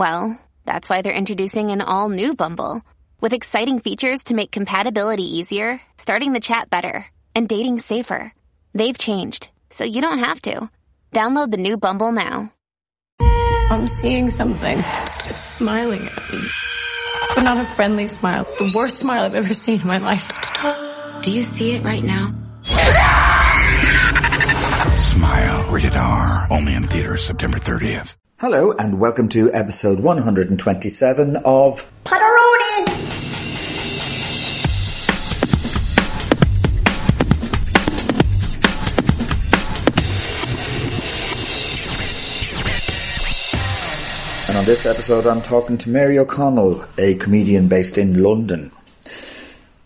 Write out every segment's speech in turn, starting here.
Well, that's why they're introducing an all new Bumble with exciting features to make compatibility easier, starting the chat better, and dating safer. They've changed, so you don't have to. Download the new Bumble now. I'm seeing something. It's smiling at me. But not a friendly smile. The worst smile I've ever seen in my life. Do you see it right now? Smile. Rated R. Only in theaters September 30th. Hello and welcome to episode 127 of Potteroni! And on this episode I'm talking to Mary O'Connell, a comedian based in London.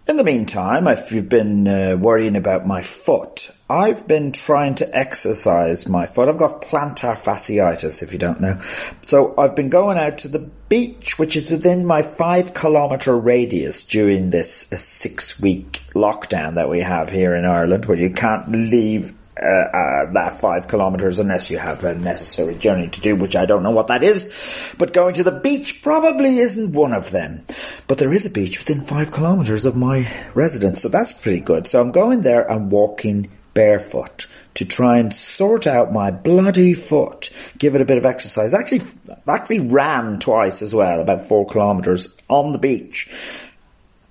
In the meantime, if you've been uh, worrying about my foot, I've been trying to exercise my foot. I've got plantar fasciitis, if you don't know. So I've been going out to the beach, which is within my five kilometre radius during this uh, six week lockdown that we have here in Ireland, where you can't leave uh, uh, that five kilometers unless you have a necessary journey to do, which I don't know what that is. But going to the beach probably isn't one of them. But there is a beach within five kilometers of my residence, so that's pretty good. So I'm going there and walking barefoot to try and sort out my bloody foot, give it a bit of exercise. Actually, actually ran twice as well, about four kilometers on the beach.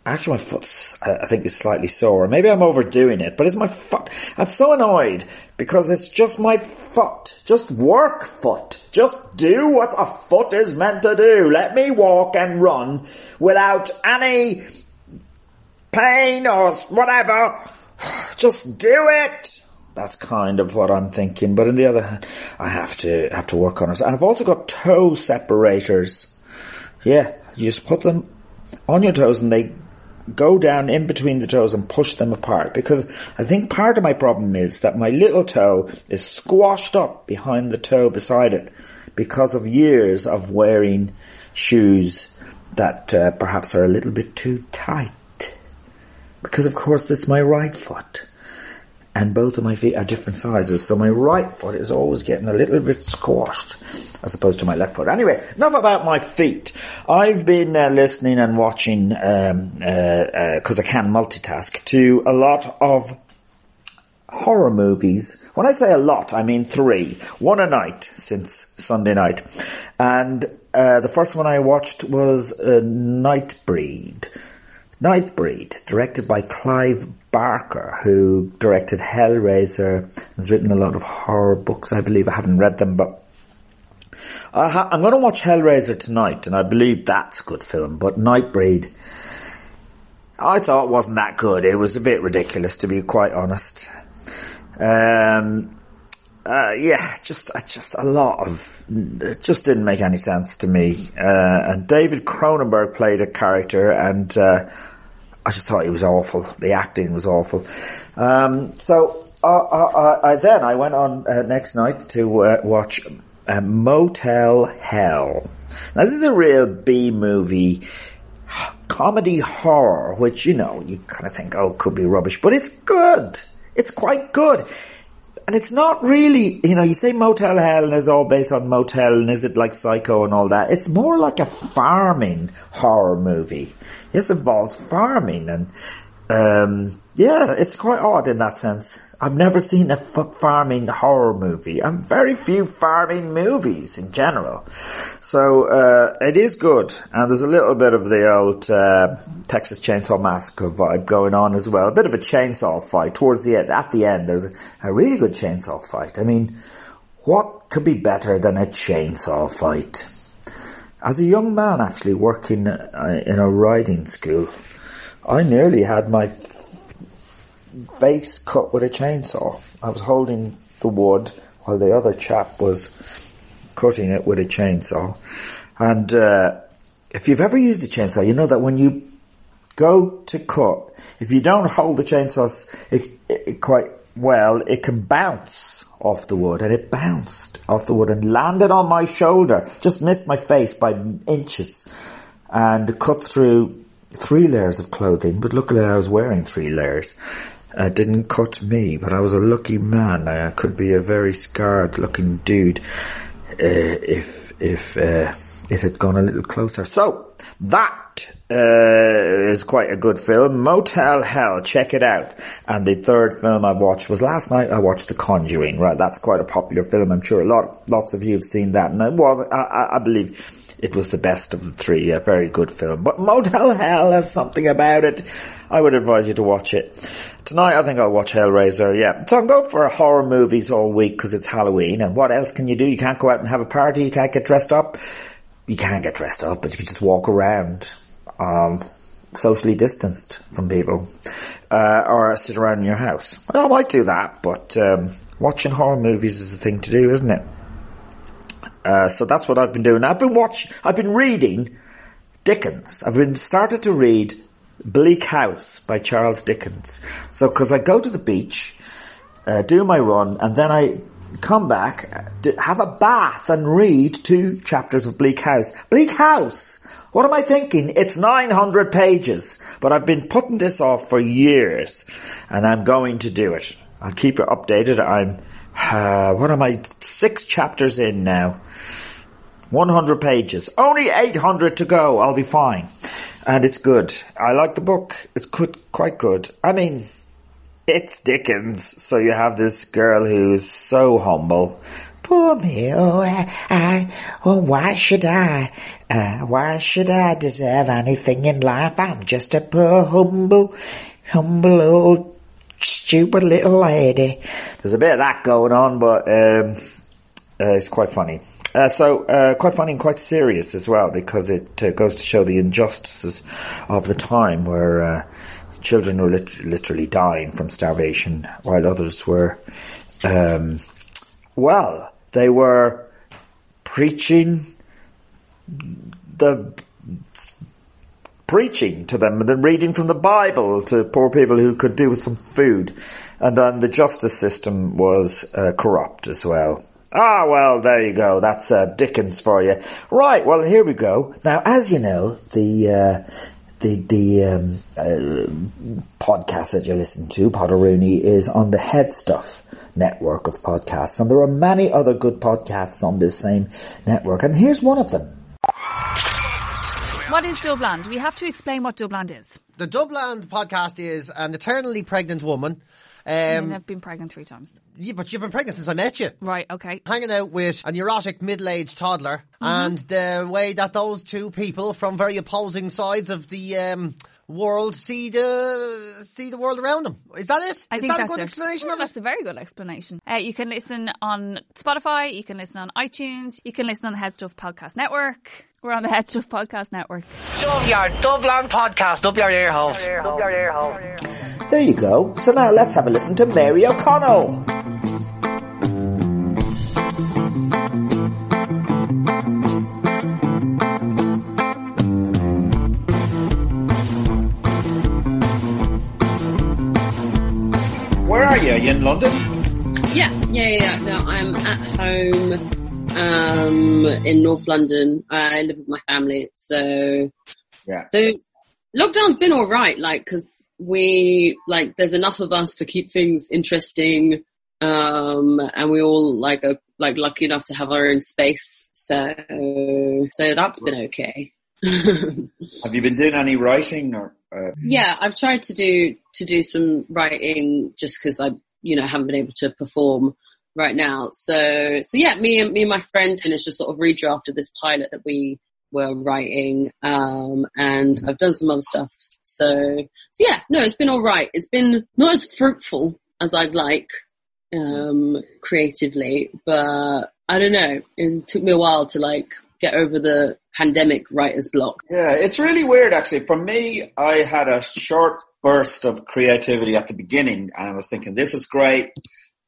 Actually, my foot's, I think, is slightly sore. Maybe I'm overdoing it, but it's my foot. I'm so annoyed because it's just my foot. Just work foot. Just do what a foot is meant to do. Let me walk and run without any pain or whatever. Just do it. That's kind of what I'm thinking. But on the other hand, I have to have to work on it. And I've also got toe separators. Yeah, you just put them on your toes and they go down in between the toes and push them apart because I think part of my problem is that my little toe is squashed up behind the toe beside it because of years of wearing shoes that uh, perhaps are a little bit too tight. Because of course it's my right foot. And both of my feet are different sizes, so my right foot is always getting a little bit squashed as opposed to my left foot. Anyway, enough about my feet. I've been uh, listening and watching, um, uh, uh, I can multitask, to a lot of horror movies. When I say a lot, I mean three. One a night since Sunday night. And, uh, the first one I watched was, uh, Nightbreed. Nightbreed, directed by Clive Barker, who directed Hellraiser, has written a lot of horror books, I believe. I haven't read them, but ha- I'm going to watch Hellraiser tonight, and I believe that's a good film. But Nightbreed, I thought wasn't that good. It was a bit ridiculous, to be quite honest. Um, uh, yeah, just, just a lot of, it just didn't make any sense to me. Uh, and David Cronenberg played a character and, uh, I just thought he was awful. The acting was awful. Um, so, uh, uh, I, then I went on uh, next night to uh, Motel Hell. Now this is a real B movie comedy horror, which, you know, you kind of think, oh, could be rubbish, but it's good. It's quite good. And it's not really, you know, you say Motel Hell and it's all based on motel and is it like Psycho and all that. It's more like a farming horror movie. This involves farming and, um, yeah, it's quite odd in that sense. I've never seen a f- farming horror movie. I'm very few farming movies in general. So uh, it is good, and there's a little bit of the old uh, Texas Chainsaw Massacre vibe going on as well. A bit of a chainsaw fight towards the end. At the end, there's a, a really good chainsaw fight. I mean, what could be better than a chainsaw fight? As a young man, actually working uh, in a riding school, I nearly had my face cut with a chainsaw. I was holding the wood while the other chap was cutting it with a chainsaw. And uh, if you've ever used a chainsaw, you know that when you go to cut, if you don't hold the chainsaw it, it, quite well, it can bounce off the wood. And it bounced off the wood and landed on my shoulder, just missed my face by inches, and cut through three layers of clothing. But luckily, I was wearing three layers. Uh, didn't cut me, but I was a lucky man. I could be a very scarred looking dude uh, if if uh, it had gone a little closer. So that uh, is quite a good film. Motel Hell, check it out. And the third film I watched was last night. I watched The Conjuring. Right, that's quite a popular film. I'm sure a lot, lots of you have seen that, and it was, I, I believe. It was the best of the three, a very good film. But Motel Hell has something about it. I would advise you to watch it. Tonight I think I'll watch Hellraiser, yeah. So I'm going for horror movies all week because it's Halloween and what else can you do? You can't go out and have a party, you can't get dressed up. You can't get dressed up, but you can just walk around, um, socially distanced from people, uh, or sit around in your house. I might do that, but, um, watching horror movies is the thing to do, isn't it? Uh, so that's what I've been doing. I've been watching, I've been reading Dickens. I've been started to read Bleak House by Charles Dickens. So, cause I go to the beach, uh, do my run, and then I come back, have a bath and read two chapters of Bleak House. Bleak House! What am I thinking? It's 900 pages, but I've been putting this off for years, and I'm going to do it. I'll keep it updated. I'm, uh, what am I, six chapters in now. 100 pages. Only 800 to go. I'll be fine and it's good. I like the book. It's good, quite good. I mean, it's Dickens, so you have this girl who's so humble. Poor me, oh, I, I oh, why should I, uh, why should I deserve anything in life? I'm just a poor, humble, humble old, stupid little lady. There's a bit of that going on, but, um, uh, it's quite funny. Uh, so uh, quite funny and quite serious as well because it uh, goes to show the injustices of the time where uh, children were lit- literally dying from starvation while others were, um, well, they were preaching the preaching to them and then reading from the Bible to poor people who could do with some food. And then the justice system was uh, corrupt as well. Ah, well, there you go. That's uh, Dickens for you. Right. Well, here we go. Now, as you know, the uh, the the um, uh, podcast that you're listening to, Potteroonie, is on the Head Stuff network of podcasts, and there are many other good podcasts on this same network. And here's one of them. What is Dubland? We have to explain what Dubland is. The Dubland podcast is an eternally pregnant woman um, I mean, I've been pregnant three times. Yeah, but you've been pregnant since I met you. Right, okay. Hanging out with a neurotic middle-aged toddler mm-hmm. and the way that those two people from very opposing sides of the um, world see the see the world around them. Is that it? I Is think that a good it. explanation yeah, of it? That's a very good explanation. Uh, you can listen on Spotify, you can listen on iTunes, you can listen on the Head Stuff Podcast Network. We're on the Head Stuff Podcast Network. Shove your Dublin podcast up your ear hole. Up your ear hole. There you go. So now let's have a listen to Mary O'Connell. Are you? In London? Yeah, yeah, yeah. No, I'm at home um, in North London. I live with my family, so yeah. So lockdown's been all right, like because we like there's enough of us to keep things interesting, um, and we all like are like lucky enough to have our own space. So so that's been okay. have you been doing any writing or? Uh... Yeah, I've tried to do to do some writing just because I you know haven't been able to perform right now. So, so yeah, me and me and my friend Dennis just sort of redrafted this pilot that we were writing, um, and I've done some other stuff. So, so yeah, no, it's been all right. It's been not as fruitful as I'd like, um, creatively, but I don't know. It took me a while to like get over the pandemic writer's block. Yeah, it's really weird actually. For me, I had a short burst of creativity at the beginning and I was thinking, this is great.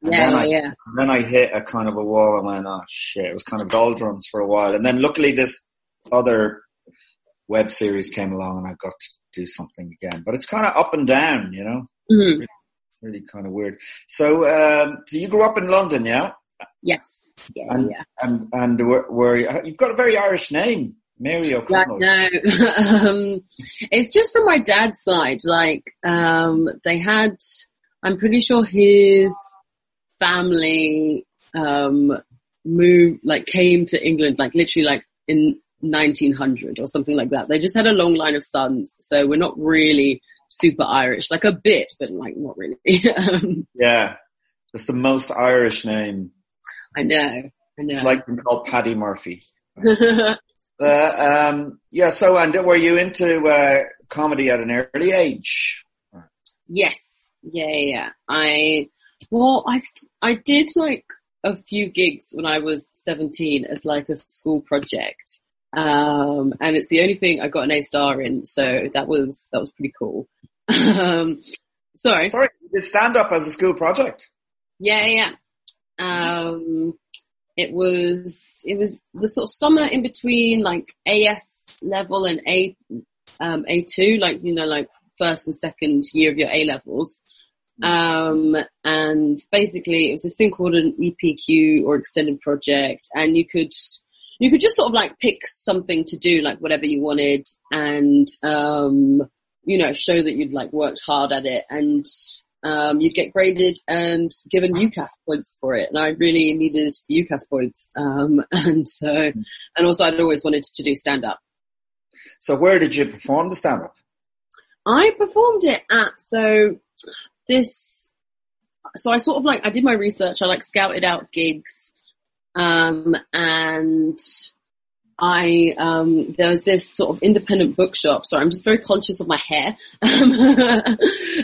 And Yeah, then I, yeah. then I hit a kind of a wall and went, oh shit, it was kind of doldrums for a while. And then luckily this other web series came along and I got to do something again. But it's kind of up and down, you know? Mhm. It's really kind of weird. So, um, so you grew up in London, yeah? Yes. Yeah, And, yeah. and, and where, where, you've got a very Irish name, Mary Yeah, O'Connell. no, um, it's just from my dad's side. Like, um, they had, I'm pretty sure his family, um, moved, like came to England, like literally like in 1900 or something like that. They just had a long line of sons. So we're not really super Irish, like a bit, but like not really. um, Yeah. It's the most Irish name. I know, I know. It's like called Paddy Murphy. Uh, um, yeah, so, and were you into, uh, comedy at an early age? Yes. Yeah, yeah. I, well, I, st- I did like a few gigs when I was 17 as like a school project. Um, and it's the only thing I got an A star in. So that was, that was pretty cool. um, sorry. Sorry, you did stand up as a school project? Yeah, yeah. Um, it was, it was the sort of summer in between like AS level and A, um, A2, like, you know, like first and second year of your A levels. Um, and basically it was this thing called an EPQ or extended project and you could, you could just sort of like pick something to do, like whatever you wanted and, um, you know, show that you'd like worked hard at it and, um, you'd get graded and given UCAS points for it. And I really needed the UCAS points. Um, and so, and also I'd always wanted to do stand up. So where did you perform the stand up? I performed it at, so this, so I sort of like, I did my research, I like scouted out gigs, um, and I, um, there was this sort of independent bookshop, so I'm just very conscious of my hair.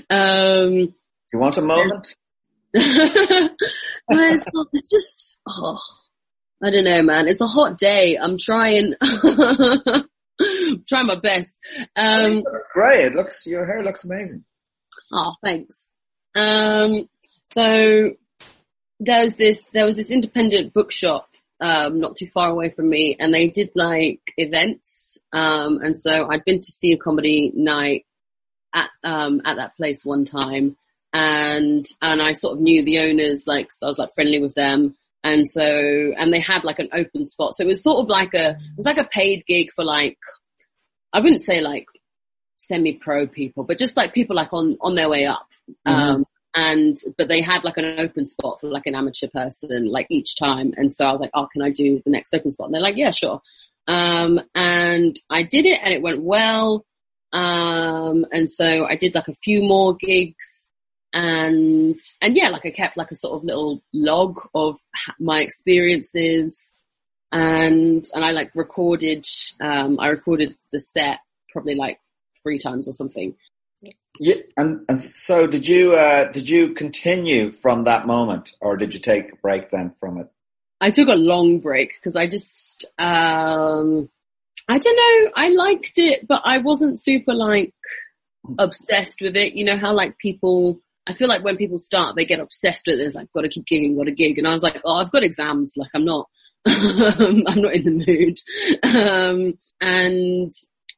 um, Do you want a moment? it's, not, it's just, oh, I don't know, man. It's a hot day. I'm trying, trying my best. Um, great. It looks, your hair looks amazing. Oh, thanks. Um, so there's this, there was this independent bookshop, um, not too far away from me and they did like events. Um, and so I'd been to see a comedy night at, um, at that place one time and, and I sort of knew the owners, like, so I was like friendly with them. And so, and they had like an open spot. So it was sort of like a, it was like a paid gig for like, I wouldn't say like semi-pro people, but just like people like on, on their way up. Um, and, but they had like an open spot for like an amateur person, like each time. And so I was like, oh, can I do the next open spot? And they're like, yeah, sure. Um, and I did it and it went well. Um, and so I did like a few more gigs and, and yeah, like I kept like a sort of little log of my experiences and, and I like recorded, um, I recorded the set probably like three times or something. Yeah, and, and so did you, uh, did you continue from that moment or did you take a break then from it? I took a long break because I just, um, I don't know, I liked it, but I wasn't super like obsessed with it. You know how like people, I feel like when people start, they get obsessed with it. It's like, gotta keep gigging, got to gig. And I was like, oh, I've got exams. Like I'm not, I'm not in the mood. Um, and,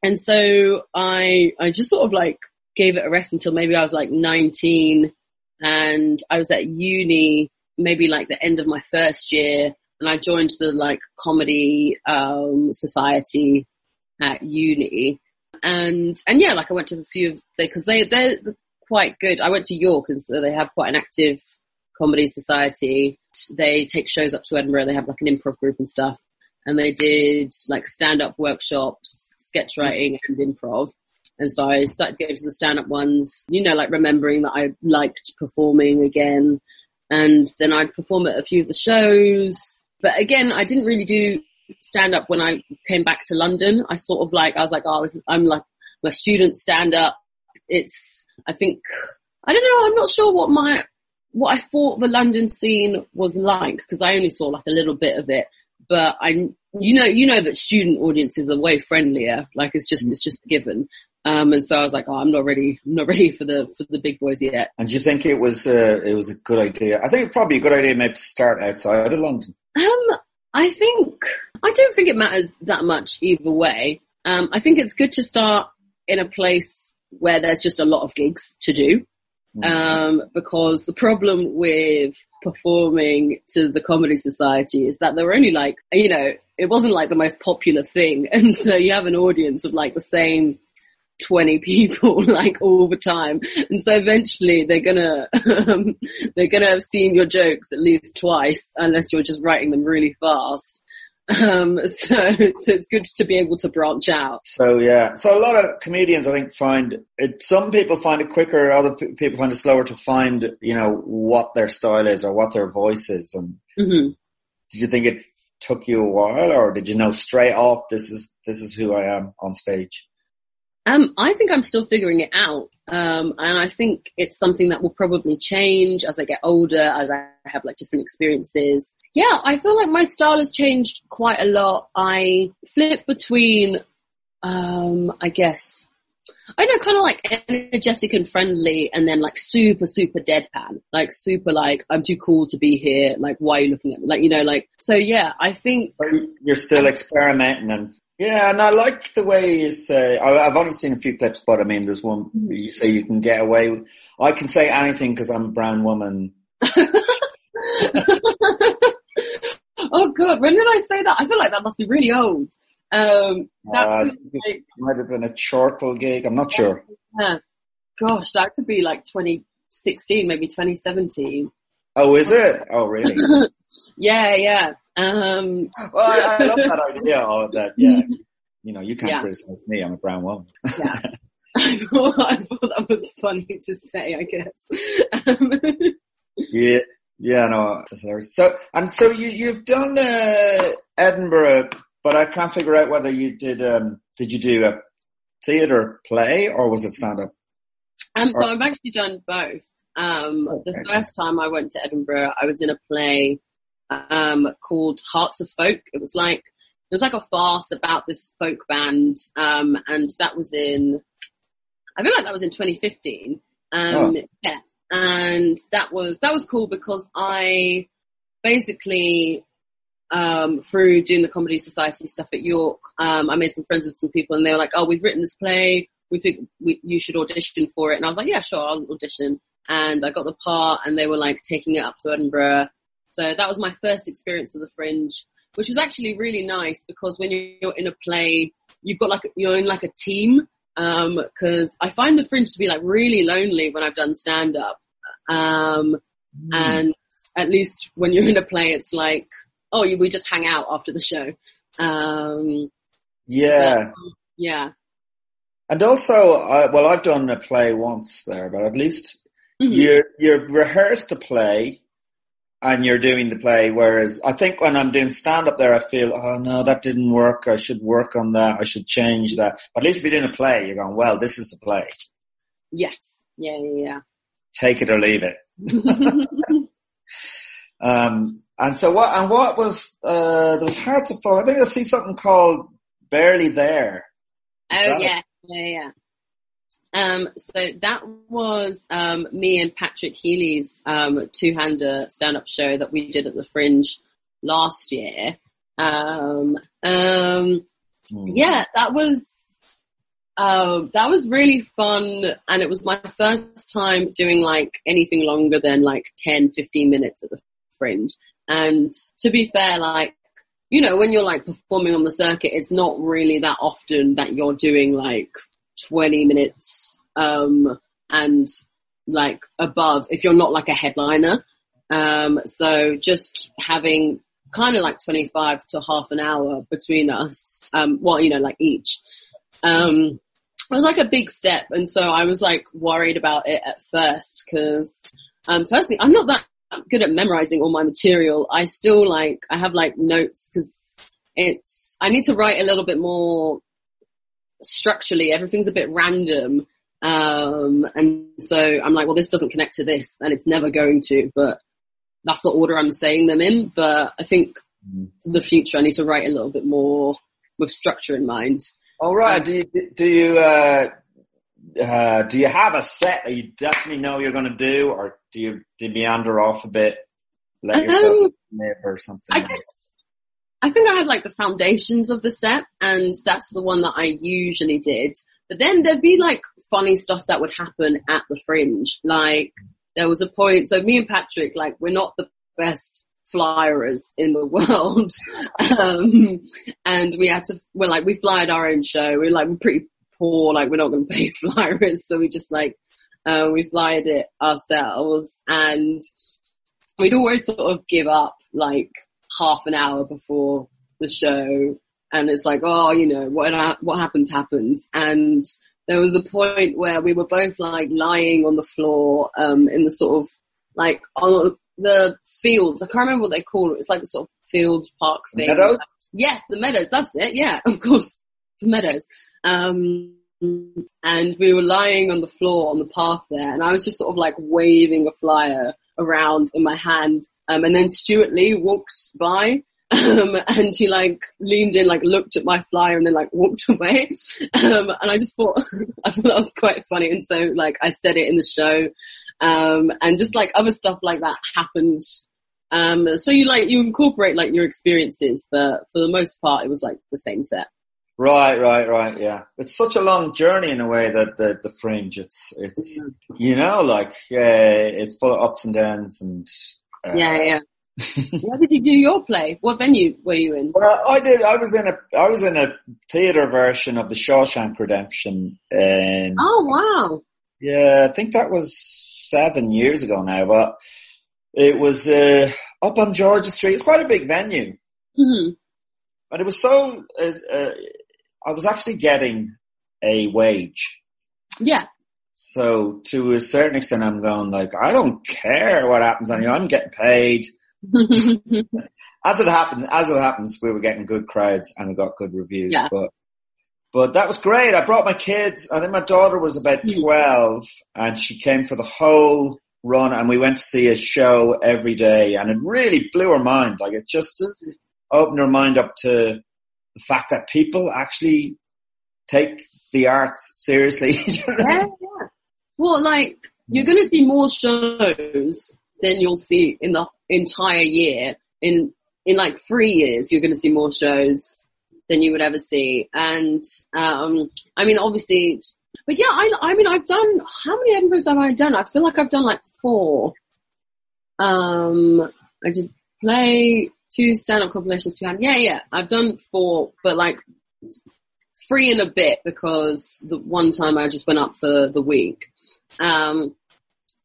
and so I, I just sort of like gave it a rest until maybe I was like 19 and I was at uni, maybe like the end of my first year and I joined the like comedy, um, society at uni. And, and yeah, like I went to a few of they, cause they, they're quite good. I went to York and so they have quite an active comedy society. They take shows up to Edinburgh. They have like an improv group and stuff. And they did like stand up workshops, sketch writing and improv. And so I started going to the stand up ones, you know, like remembering that I liked performing again. and then I'd perform at a few of the shows. But again, I didn't really do stand up when I came back to London. I sort of like, I was like, oh, is, I'm like, my student stand up. It's, I think, I don't know, I'm not sure what my, what I thought the London scene was like, because I only saw like a little bit of it, but I, you know, you know that student audiences are way friendlier. Like it's just, it's just given. Um, and so I was like, oh, I'm not ready, I'm not ready for the, for the big boys yet. And do you think it was, uh, it was a good idea? I think probably a good idea maybe to start outside of London. Um, I think, I don't think it matters that much either way. Um, I think it's good to start in a place where there's just a lot of gigs to do. Um, because the problem with performing to the comedy society is that there were only like, you know, it wasn't like the most popular thing. And so you have an audience of like the same 20 people like all the time. And so eventually they're gonna, um, they're gonna have seen your jokes at least twice unless you're just writing them really fast. Um, so, so it's good to be able to branch out. So yeah, so a lot of comedians I think find it, some people find it quicker, other p- people find it slower to find, you know, what their style is or what their voice is. And hmm did you think it took you a while or did you know straight off this is, this is who I am on stage? Um, I think I'm still figuring it out. Um, and I think it's something that will probably change as I get older, as I have like different experiences. Yeah, I feel like my style has changed quite a lot. I flip between, um, I guess, I know kind of like energetic and friendly and then like super, super deadpan, like super like, I'm too cool to be here. Like, why are you looking at me? Like, you know, like, so yeah, I think. You're still experimenting and yeah, and I like the way you say. I, I've only seen a few clips, but I mean, there's one you say you can get away. with I can say anything because I'm a brown woman. oh god, when did I say that? I feel like that must be really old. Um, that Uh, like, it might have been a chortle gig. I'm not sure. yeah. gosh, that could be like 2016, maybe 2017. Oh, is it? Oh, really? Yeah, yeah. Um, well, I, I love that idea of that. Yeah, you know, you can't Yeah. criticize me. I'm a brown woman. yeah. I thought, I thought that was funny to say, I guess. Um, Yeah, yeah, no. So, and so you you've done uh, Edinburgh, but I can't figure out whether you did. um Did you do a theatre play or was it stand up? Um, so I've actually done both. Um, the first time I went to Edinburgh, I was in a play um, called Hearts of Folk. It was like it was like a farce about this folk band, um, and that was in I feel like that was in 2015. Um, Oh. Yeah, and that was that was cool because I basically um, through doing the comedy society stuff at York, um, I made some friends with some people, and they were like, "Oh, we've written this play. We think we, you should audition for it." And I was like, "Yeah, sure, I'll audition." And I got the part, and they were like taking it up to Edinburgh. So that was my first experience of the Fringe, which was actually really nice because when you're in a play, you've got like you're in like a team. Because I find the Fringe to be like really lonely when I've done stand up, um, and at least when you're in a play, it's like, oh, we just hang out after the show. Um, Yeah, yeah. and also, uh, well, I've done a play once there, but at least Mhm. you're you've rehearsed a play and you're doing the play. Whereas I think when I'm doing stand up there, I feel, oh no, that didn't work. I should work on that. I should change that. But at least if you're doing a play, you're going, well, this is the play. Yes. Yeah, yeah, Take it or leave it. Um, and so what, and what was, uh, there was Hearts of Folk. I think I see something called Barely There. oh that yeah, yeah, yeah. Um, so that was um, me and Patrick Healy's um, two-hander stand-up show that we did at the Fringe last year. Um, um, yeah, that was um, that was really fun, and it was my first time doing like anything longer than like 10, 15 minutes at the Fringe. And to be fair, like you know, when you're like performing on the circuit, it's not really that often that you're doing like 20 minutes, um, and like above if you're not like a headliner. Um, so just having kind of like 25 to half an hour between us, um, well, you know, like each, um, it was like a big step. And so I was like worried about it at first because, um, firstly, I'm not that good at memorizing all my material, I still like, I have like notes because it's, I need to write a little bit more structurally. Everything's a bit random. Um, and so I'm like, well, this doesn't connect to this and it's never going to, but that's the order I'm saying them in. But I think for the future, I need to write a little bit more with structure in mind. All right. Um, do you, do you, uh, uh, do you have a set that you definitely know you're going to do, or do you, do you meander off a bit, let yourself um, or something? I guess I think I had like the foundations of the set, and that's the one that I usually did. But then there'd be like funny stuff that would happen at the fringe. Like there was a point, so me and Patrick, like we're not the best flyers in the world. um, and we had to, we're like, we fly at our own show. We're like, we're pretty poor, like we're not going to pay flyers. So we just like, uh, we flyed it ourselves and we'd always sort of give up like half an hour before the show. And it's like, oh, you know, what, what happens, happens. And there was a point where we were both like lying on the floor, um, in the sort of like on the fields. I can't remember what they call it. It's like the sort of field park thing. Meadows? Yes, the meadows. That's it. Yeah, of course, the meadows. Um, and we were lying on the floor on the path there, and I was just sort of like waving a flyer around in my hand. Um, and then Stewart Lee walked by, um, and he like leaned in, like looked at my flyer and then like walked away. Um, and I just thought, I thought that was quite funny. And so like I said it in the show, um, and just like other stuff like that happened. Um, so you like, you incorporate like your experiences, but for the most part, it was like the same set. Right, right, right. Yeah, it's such a long journey in a way that the the fringe. It's it's you know like yeah, it's full of ups and downs and uh, yeah, yeah. Where did you do your play? What venue were you in? Well, I did. I was in a I was in a theatre version of the Shawshank Redemption. And oh wow! Yeah, I think that was seven years ago now, but it was uh, up on George Street. It's quite a big venue. Mm-hmm. But it was so, uh, I was actually getting a wage. Yeah. So to a certain extent, I'm going like, I don't care what happens on you. I'm getting paid. as it happened, as it happens, we were getting good crowds and we got good reviews. Yeah. But, but that was great. I brought my kids. I think my daughter was about hmm. 12 and she came for the whole run and we went to see a show every day and it really blew her mind. Like it just opened her mind up to the fact that people actually take the arts seriously. yeah. Well, like you're going to see more shows than you'll see in the entire year. In in like three years, you're going to see more shows than you would ever see. And um, I mean, obviously, but yeah, I I mean, I've done how many Edinburghs have I done? I feel like I've done like four. Um, I did play two stand-up compilations, two. Yeah, yeah, I've done four, but like three in a bit because the one time I just went up for the week. Um,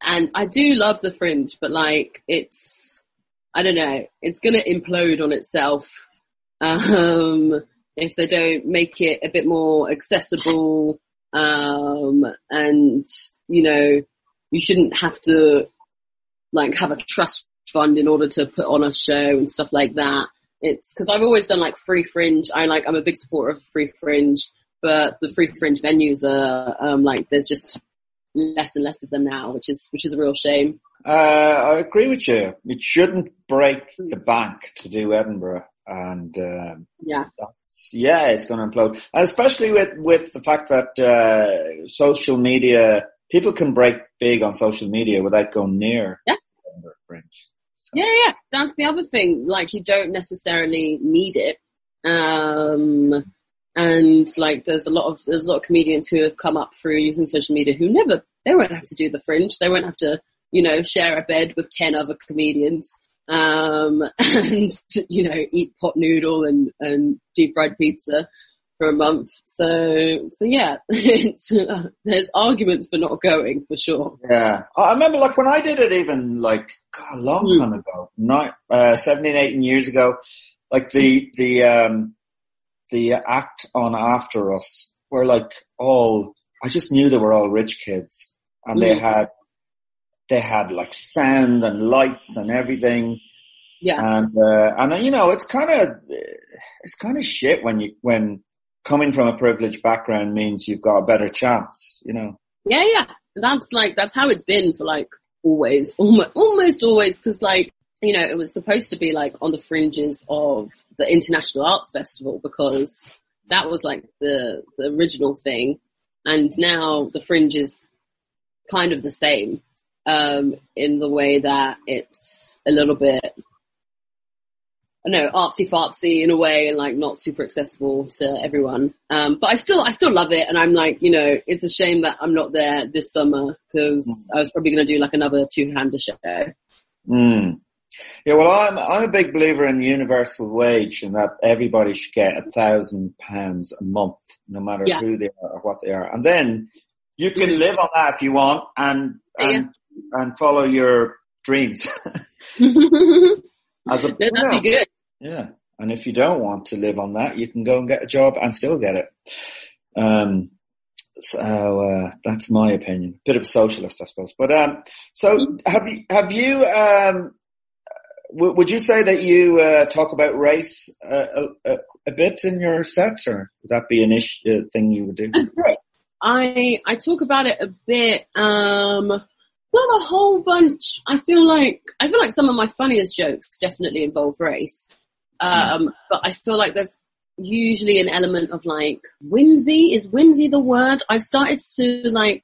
and I do love the fringe, but like it's, I don't know, it's gonna implode on itself. Um, if they don't make it a bit more accessible, um, and you know, you shouldn't have to like have a trust fund in order to put on a show and stuff like that. It's because I've always done like free fringe. I like I'm a big supporter of free fringe, but the free fringe venues are um, like there's just less and less of them now, which is which is a real shame. Uh, I agree with you. It shouldn't break the bank to do Edinburgh, and um, yeah, yeah, it's going to implode. Especially with with the fact that uh, social media, people can break big on social media without going near yeah. Edinburgh Fringe. Yeah, yeah. That's the other thing. Like you don't necessarily need it. Um, and like there's a lot of, there's a lot of comedians who have come up through using social media who never, they won't have to do the fringe. They won't have to, you know, share a bed with 10 other comedians. Um, and, you know, eat pot noodle and, and deep fried pizza for a month. So, so yeah, it's, uh, there's arguments for not going for sure. Yeah. I remember like when I did it even like God, a long mm. time ago, not, uh, 17, 18 years ago, like the, the, um, the act on after us were like all, I just knew they were all rich kids and mm. they had they had like sound and lights and everything. Yeah. And, uh, and you know, it's kind of, it's kind of shit when you, when coming from a privileged background means you've got a better chance, you know? Yeah, yeah. That's like, that's how it's been for like always, almost, almost always, cause like, you know, it was supposed to be like on the fringes of the International Arts Festival because that was like the, the original thing. And now the fringe is kind of the same, um, in the way that it's a little bit, I know, artsy fartsy in a way and like not super accessible to everyone. Um, but I still, I still love it. And I'm like, you know, it's a shame that I'm not there this summer because I was probably going to do like another two-hander show. Mm. Yeah, well, I'm I'm a big believer in universal wage and that everybody should get a thousand pounds a month, no matter Yeah. who they are or what they are, and then you can live on that if you want and and and follow your dreams. As a, That'd yeah. be good. Yeah, and if you don't want to live on that, you can go and get a job and still get it. Um, so uh, that's my opinion. Bit of a socialist, I suppose. But um, so have you have you um, w- would you say that you uh, talk about race uh, a, a, a bit in your sets, or would that be an issue uh, thing you would do? I I talk about it a bit, um, not a whole bunch. I feel like I feel like some of my funniest jokes definitely involve race, um, but I feel like there's usually an element of like whimsy. Is whimsy the word? I've started to like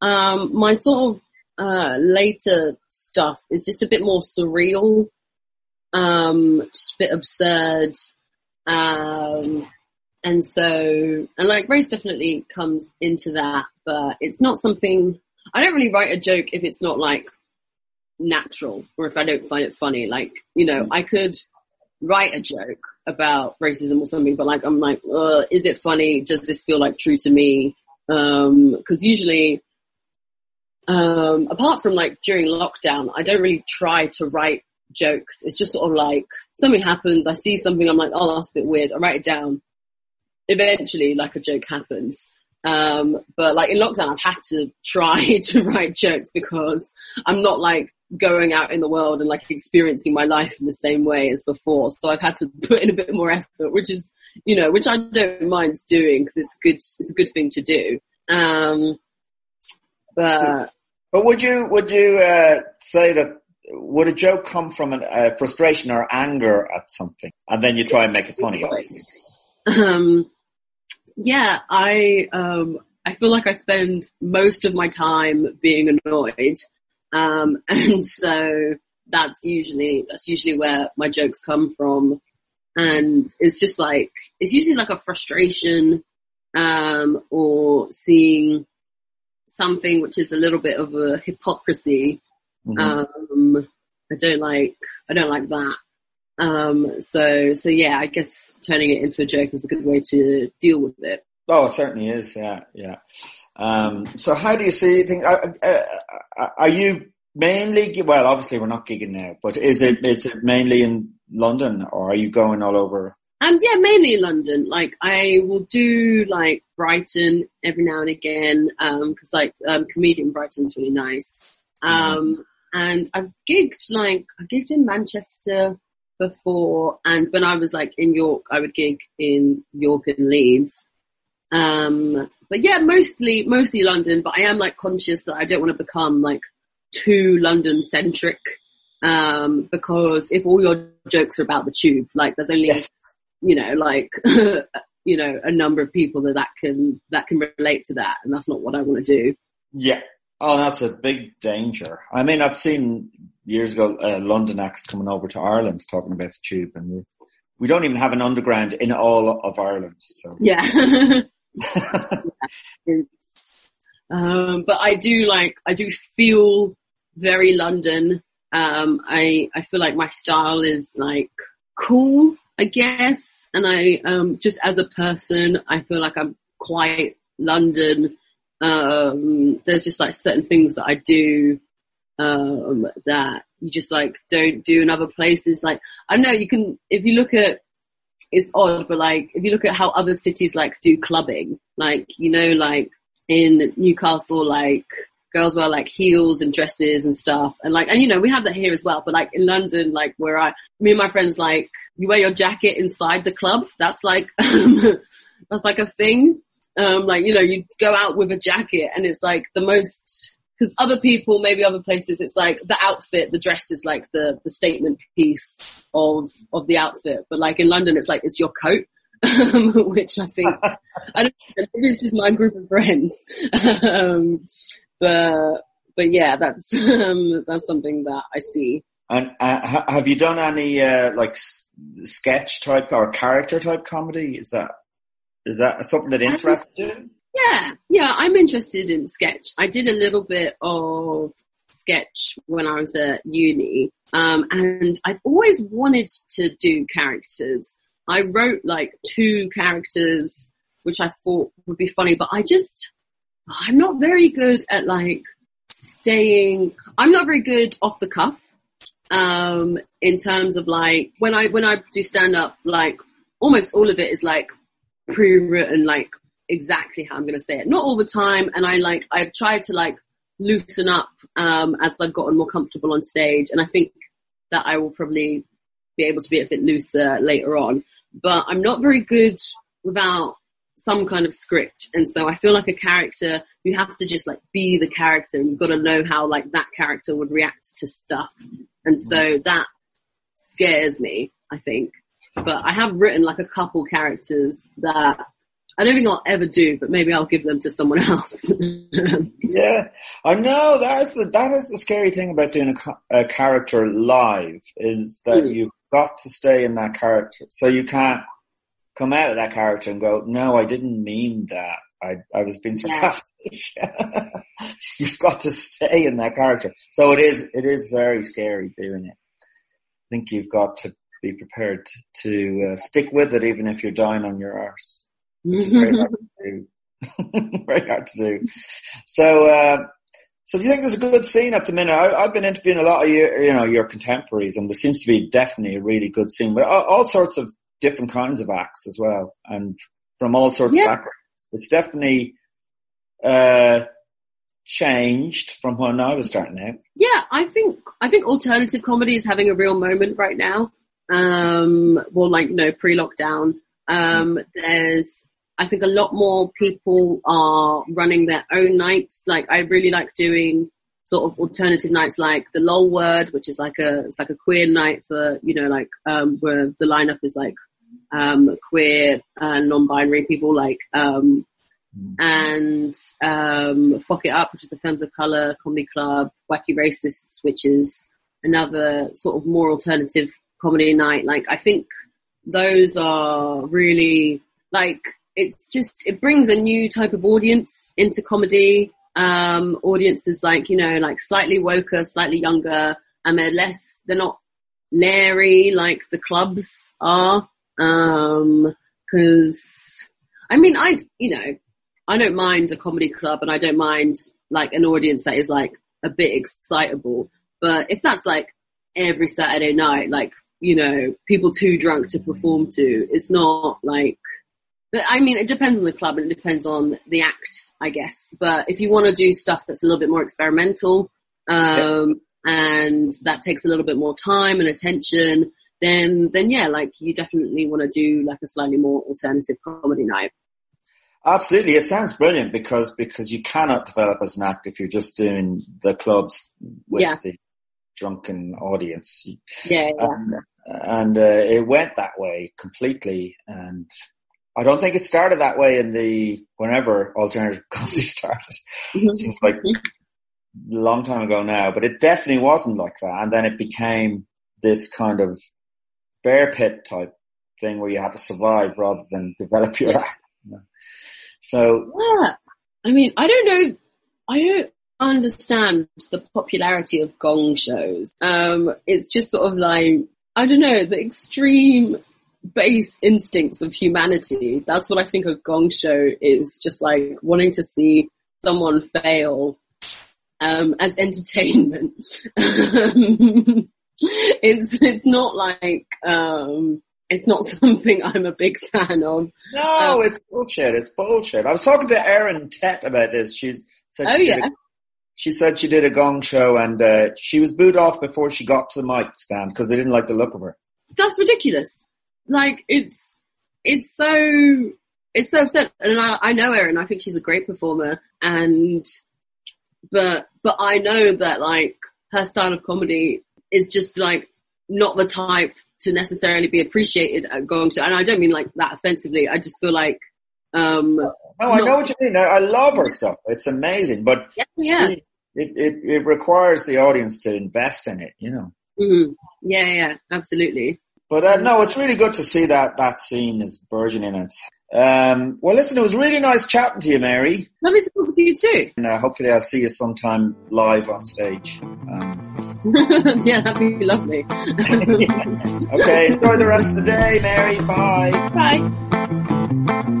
um, my sort of uh, later stuff is just a bit more surreal, um, just a bit absurd. Um, and so, and like race definitely comes into that, but it's not something, I don't really write a joke if it's not like natural or if I don't find it funny. Like, you know, I could write a joke about racism or something, but like, I'm like, is it funny? Does this feel like true to me? Um, cause usually, um, apart from like during lockdown, I don't really try to write jokes. It's just sort of like something happens. I see something. I'm like, oh, that's a bit weird. I write it down. Eventually, like a joke happens. Um, but like in lockdown, I've had to try to write jokes because I'm not like going out in the world and like experiencing my life in the same way as before. So I've had to put in a bit more effort, which is, you know, which I don't mind doing because it's good, it's a good thing to do. Um, but But would you would you uh, say that would a joke come from a uh, frustration or anger at something, and then you try and make it funny? Um, yeah, I um, I feel like I spend most of my time being annoyed, um, and so that's usually that's usually where my jokes come from, and it's just like it's usually like a frustration, um, or seeing something which is a little bit of a hypocrisy. Um, I don't like I don't like that. Um, so, so yeah, I guess turning it into a joke is a good way to deal with it. Oh, it certainly is. Yeah, yeah. Um, so how do you see things? Are, are you mainly, well, obviously we're not gigging now, but is it, is it mainly in London or are you going all over? And yeah, mainly in London. Like I will do like Brighton every now and again, um, cause like, um, comedian Brighton's really nice. Um, and I've gigged like, I gigged in Manchester before and when I was like in York, I would gig in York and Leeds. Um, but yeah, mostly, mostly London, but I am like conscious that I don't want to become like too London centric. Um, because if all your jokes are about the tube, like there's only, you know, like, you know, a number of people that that can, that can relate to that. And that's not what I want to do. Yeah. Oh, that's a big danger. I mean, I've seen years ago, uh, London acts coming over to Ireland talking about the tube and we, we don't even have an underground in all of Ireland. So Yeah. It's, um, but I do like, I do feel very London. Um, I, I feel like my style is like cool, I guess. And I, um, just as a person, I feel like I'm quite London. Um, there's just like certain things that I do, um, that you just like don't do in other places. Like, I know, you can, if you look at, it's odd, but like, if you look at how other cities like do clubbing, like, you know, like in Newcastle, like, girls wear like heels and dresses and stuff. And like, and you know, we have that here as well. But like in London, like where I, me and my friends, like you wear your jacket inside the club. That's like, that's like a thing. Um, like, you know, you go out with a jacket and it's like the most, cause other people, maybe other places, it's like the outfit, the dress is like the, the statement piece of, of the outfit. But like in London, it's like, it's your coat. which I think, I don't know, maybe it's just my group of friends. um, but, but yeah, that's, um, that's something that I see. And uh, have you done any uh, like s- sketch type or character type comedy? Is that is that something that interests you? Yeah, yeah, I'm interested in sketch. I did a little bit of sketch when I was at uni, um, and I've always wanted to do characters. I wrote like two characters which I thought would be funny, but I just I'm not very good at like staying. I'm not very good off the cuff. Um, in terms of like when I when I do stand up, like almost all of it is like pre-written, like exactly how I'm going to say it. Not all the time, and I like I've tried to like loosen up um, as I've gotten more comfortable on stage, and I think that I will probably be able to be a bit looser later on. But I'm not very good without some kind of script, and so I feel like a character you have to just like be the character. You've got to know how like that character would react to stuff, and so that scares me. I think but I have written like a couple characters that I don't think I'll ever do, but maybe I'll give them to someone else. yeah, I know that is the that is the scary thing about doing a, a character live is that mm. you've got to stay in that character, so you can't come out of that character and go, "No, I didn't mean that. I I was being sarcastic." Yeah. you've got to stay in that character, so it is it is very scary doing it. I think you've got to be prepared to uh, stick with it, even if you're dying on your arse. Which is very hard to do. very hard to do. So, uh, so do you think there's a good scene at the minute? I, have been interviewing a lot of your, you know, your contemporaries, and there seems to be definitely a really good scene, but all, all sorts of different kinds of acts as well, and from all sorts yeah. of backgrounds. It's definitely uh, changed from when I was starting out. Yeah, I think I think alternative comedy is having a real moment right now um, well, like, no, pre-lockdown. Um, there's, I think a lot more people are running their own nights. Like, I really like doing sort of alternative nights like the LOL word, which is like a, it's like a queer night for, you know, like, um, where the lineup is like, um, queer and non-binary people like, um, and, um, FOC It Up, which is the Femmes of Color Comedy Club, Wacky Racists, which is another sort of more alternative comedy night. Like I think those are really like it's just it brings a new type of audience into comedy. Um, audiences like you know like slightly woker, slightly younger, and they're less they're not leery like the clubs are. Um, because I mean I you know I don't mind a comedy club and I don't mind like an audience that is like a bit excitable. But if that's like every Saturday night, like you know, people too drunk to perform to. It's not like, I mean, it depends on the club and it depends on the act, I guess. But if you want to do stuff that's a little bit more experimental, um, and that takes a little bit more time and attention, then, then yeah, like you definitely want to do like a slightly more alternative comedy night. Absolutely. It sounds brilliant because, because you cannot develop as an act if you're just doing the clubs with yeah. the drunken audience. Yeah. yeah. Um, and uh, it went that way completely. And I don't think it started that way in the whenever alternative comedy started. it seems like a long time ago now, but it definitely wasn't like that. And then it became this kind of bear pit type thing where you had to survive rather than develop your act. So yeah, I mean, I don't know. I don't understand the popularity of gong shows. Um, it's just sort of like I don't know, the extreme base instincts of humanity. That's what I think a gong show is. Just like wanting to see someone fail um, as entertainment. it's it's not like um, it's not something I'm a big fan of. No, um, it's bullshit. It's bullshit. I was talking to Erin Tett about this. She's said oh she yeah. Did she said she did a gong show and uh, she was booed off before she got to the mic stand because they didn't like the look of her. That's ridiculous. Like it's it's so it's so upset. And I, I know Erin. I think she's a great performer. And but but I know that like her style of comedy is just like not the type to necessarily be appreciated at gong show. And I don't mean like that offensively. I just feel like um No, I know what you mean. I, I love her stuff. It's amazing, but yeah, yeah. she- it, it it requires the audience to invest in it. You know. Mhm. yeah, yeah, absolutely. But uh, no, it's really good to see that that scene is burgeoning. It. Um, well, listen, it was really nice chatting to you, Mary. Lovely to talk to you too. And uh, hopefully, I'll see you sometime live on stage. Um, yeah, that'd be lovely. okay, enjoy the rest of the day, Mary. Bye. Bye.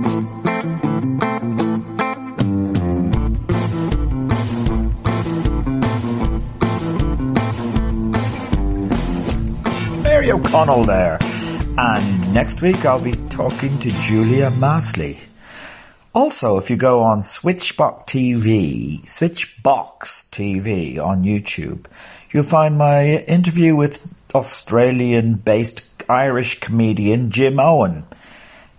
O'Connell there. And next week I'll be talking to Julia Masli. Also, if you go on Switchbox TV, Switchbox TV on YouTube, you'll find my interview with Australian-based Irish comedian Jim Owen.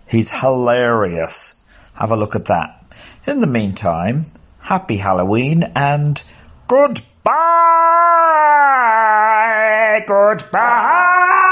He's hilarious. Have a look at that. In the meantime, happy Halloween and goodbye! Goodbye!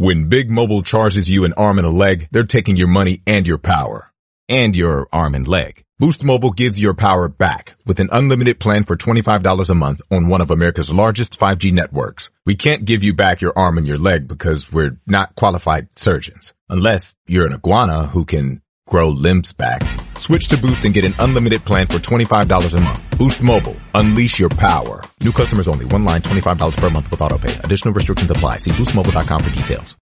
When Big Mobile charges you an arm and a leg, they're taking your money and your power. And your arm and leg. Boost Mobile gives your power back with an unlimited plan for $25 a month on one of America's largest 5G networks. We can't give you back your arm and your leg because we're not qualified surgeons. Unless you're an iguana who can grow limbs back. Switch to Boost and get an unlimited plan for $25 a month. Boost Mobile. Unleash your power. New customers only. One line, $25 per month with auto pay. Additional restrictions apply. See boostmobile.com for details.